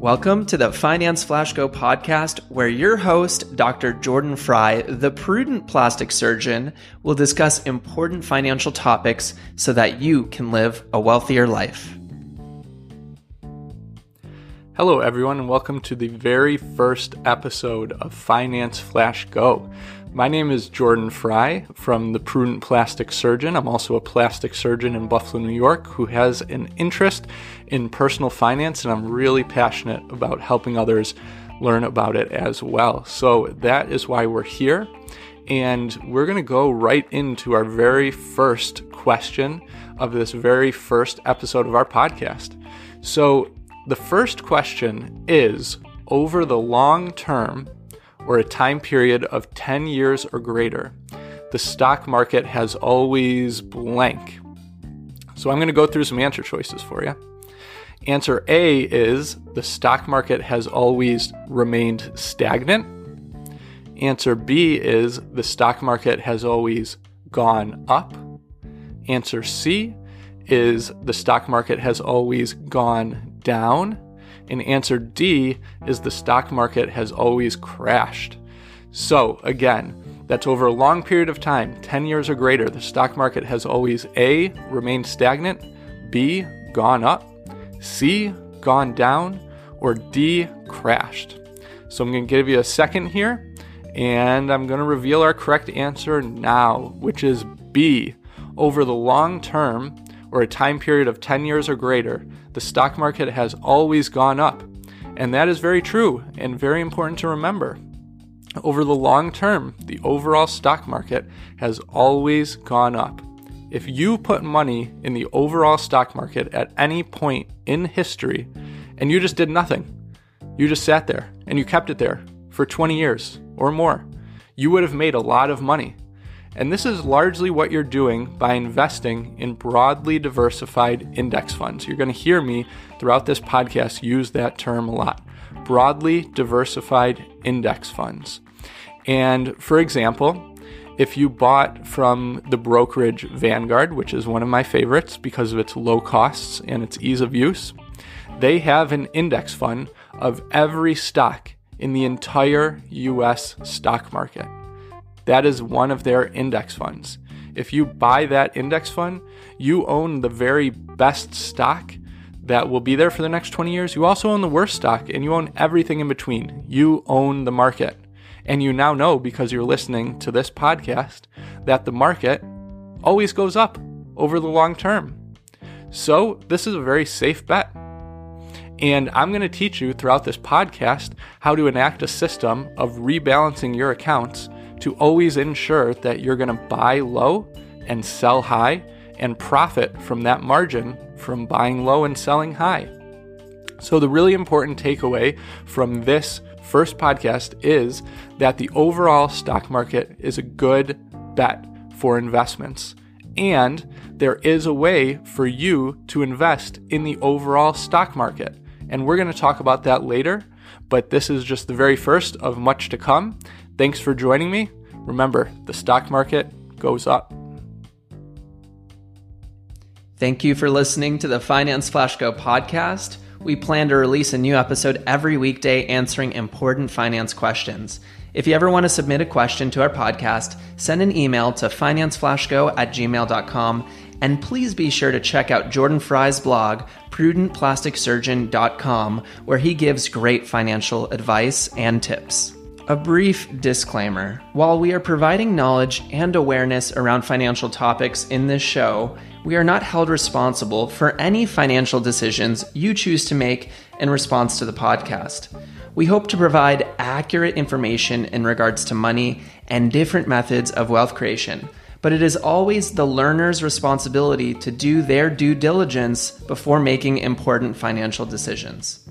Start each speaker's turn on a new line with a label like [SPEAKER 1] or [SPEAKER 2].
[SPEAKER 1] Welcome to the Finance Flash Go podcast, where your host, Dr. Jordan Frey, the prudent plastic surgeon, will discuss important financial topics so that you can live a wealthier life.
[SPEAKER 2] Hello, everyone, and welcome to the very first episode of Finance Flash Go. My name is Jordan Frey from the Prudent Plastic Surgeon. I'm also a plastic surgeon in Buffalo, New York, who has an interest in personal finance, and I'm really passionate about helping others learn about it as well. So that is why we're here. And we're going to go right into our very first question of this very first episode of our podcast. So, the first question is over the long term, or a time period of 10 years or greater, the stock market has always blank. So I'm going to go through some answer choices for you. Answer A is the stock market has always remained stagnant. Answer B is the stock market has always gone up. Answer C is the stock market has always gone down. And answer D is the stock market has always crashed. So, again, that's over a long period of time, 10 years or greater, the stock market has always A, remained stagnant, B, gone up, C, gone down, or D, crashed. So I'm going to give you a second here, and I'm going to reveal our correct answer now, which is B. Over the long term, or a time period of 10 years or greater, the stock market has always gone up. And that is very true and very important to remember. Over the long term, the overall stock market has always gone up. If you put money in the overall stock market at any point in history and you just did nothing, you just sat there and you kept it there for 20 years or more, you would have made a lot of money. And this is largely what you're doing by investing in broadly diversified index funds. You're going to hear me throughout this podcast use that term a lot broadly diversified index funds. And for example, if you bought from the brokerage Vanguard, which is one of my favorites because of its low costs and its ease of use, they have an index fund of every stock in the entire US stock market. That is one of their index funds. If you buy that index fund, you own the very best stock that will be there for the next 20 years. You also own the worst stock and you own everything in between. You own the market. And you now know because you're listening to this podcast that the market always goes up over the long term. So, this is a very safe bet. And I'm going to teach you throughout this podcast how to enact a system of rebalancing your accounts to always ensure that you're going to buy low and sell high and profit from that margin from buying low and selling high. So, the really important takeaway from this first podcast is that the overall stock market is a good bet for investments. And there is a way for you to invest in the overall stock market. And we're going to talk about that later, but this is just the very first of much to come. Thanks for joining me. Remember, the stock market goes up.
[SPEAKER 1] Thank you for listening to the Finance Flash Go podcast. We plan to release a new episode every weekday answering important finance questions. If you ever want to submit a question to our podcast, send an email to financeflashgo at gmail.com and please be sure to check out Jordan Frey's blog, prudentplasticsurgeon.com, where he gives great financial advice and tips. A brief disclaimer While we are providing knowledge and awareness around financial topics in this show, we are not held responsible for any financial decisions you choose to make in response to the podcast. We hope to provide accurate information in regards to money and different methods of wealth creation, but it is always the learner's responsibility to do their due diligence before making important financial decisions.